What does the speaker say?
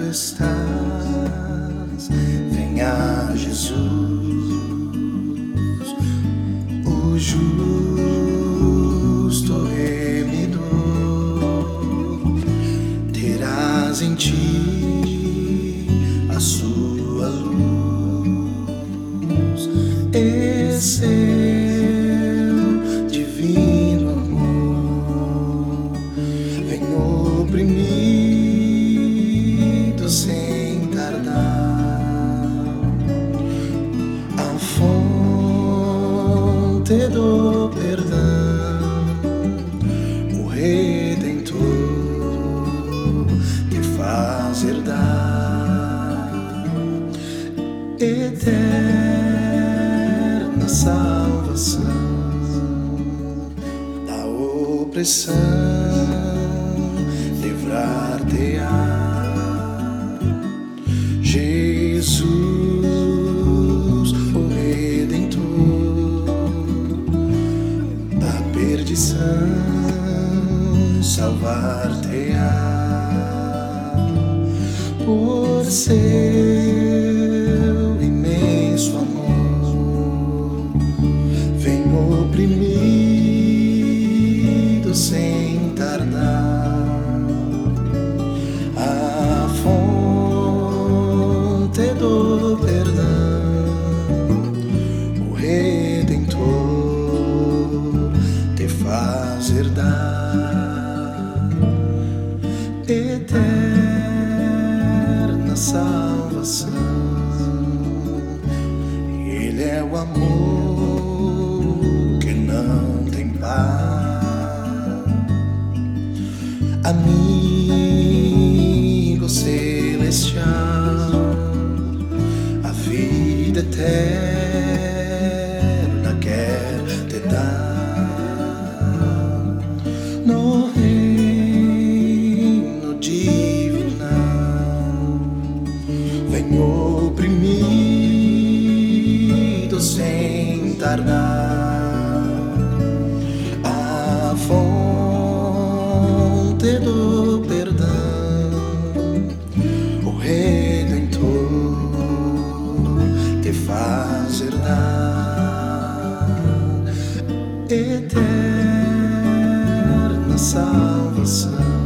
tu estás. Venha, Jesus, o justo remidor. Terás em ti a sua luz. Esse faz herdar eterna salvação da opressão, livrar-te-á. Jesus, o Redentor da perdição, salvar-te-á por seu imenso amor. Vem oprimido sem salvação. Ele é o amor que não tem par, amigo celestial, a vida eterna quer te dar no oprimido sem tardar. A fonte do perdão, o Redentor te faz herdar eterna salvação.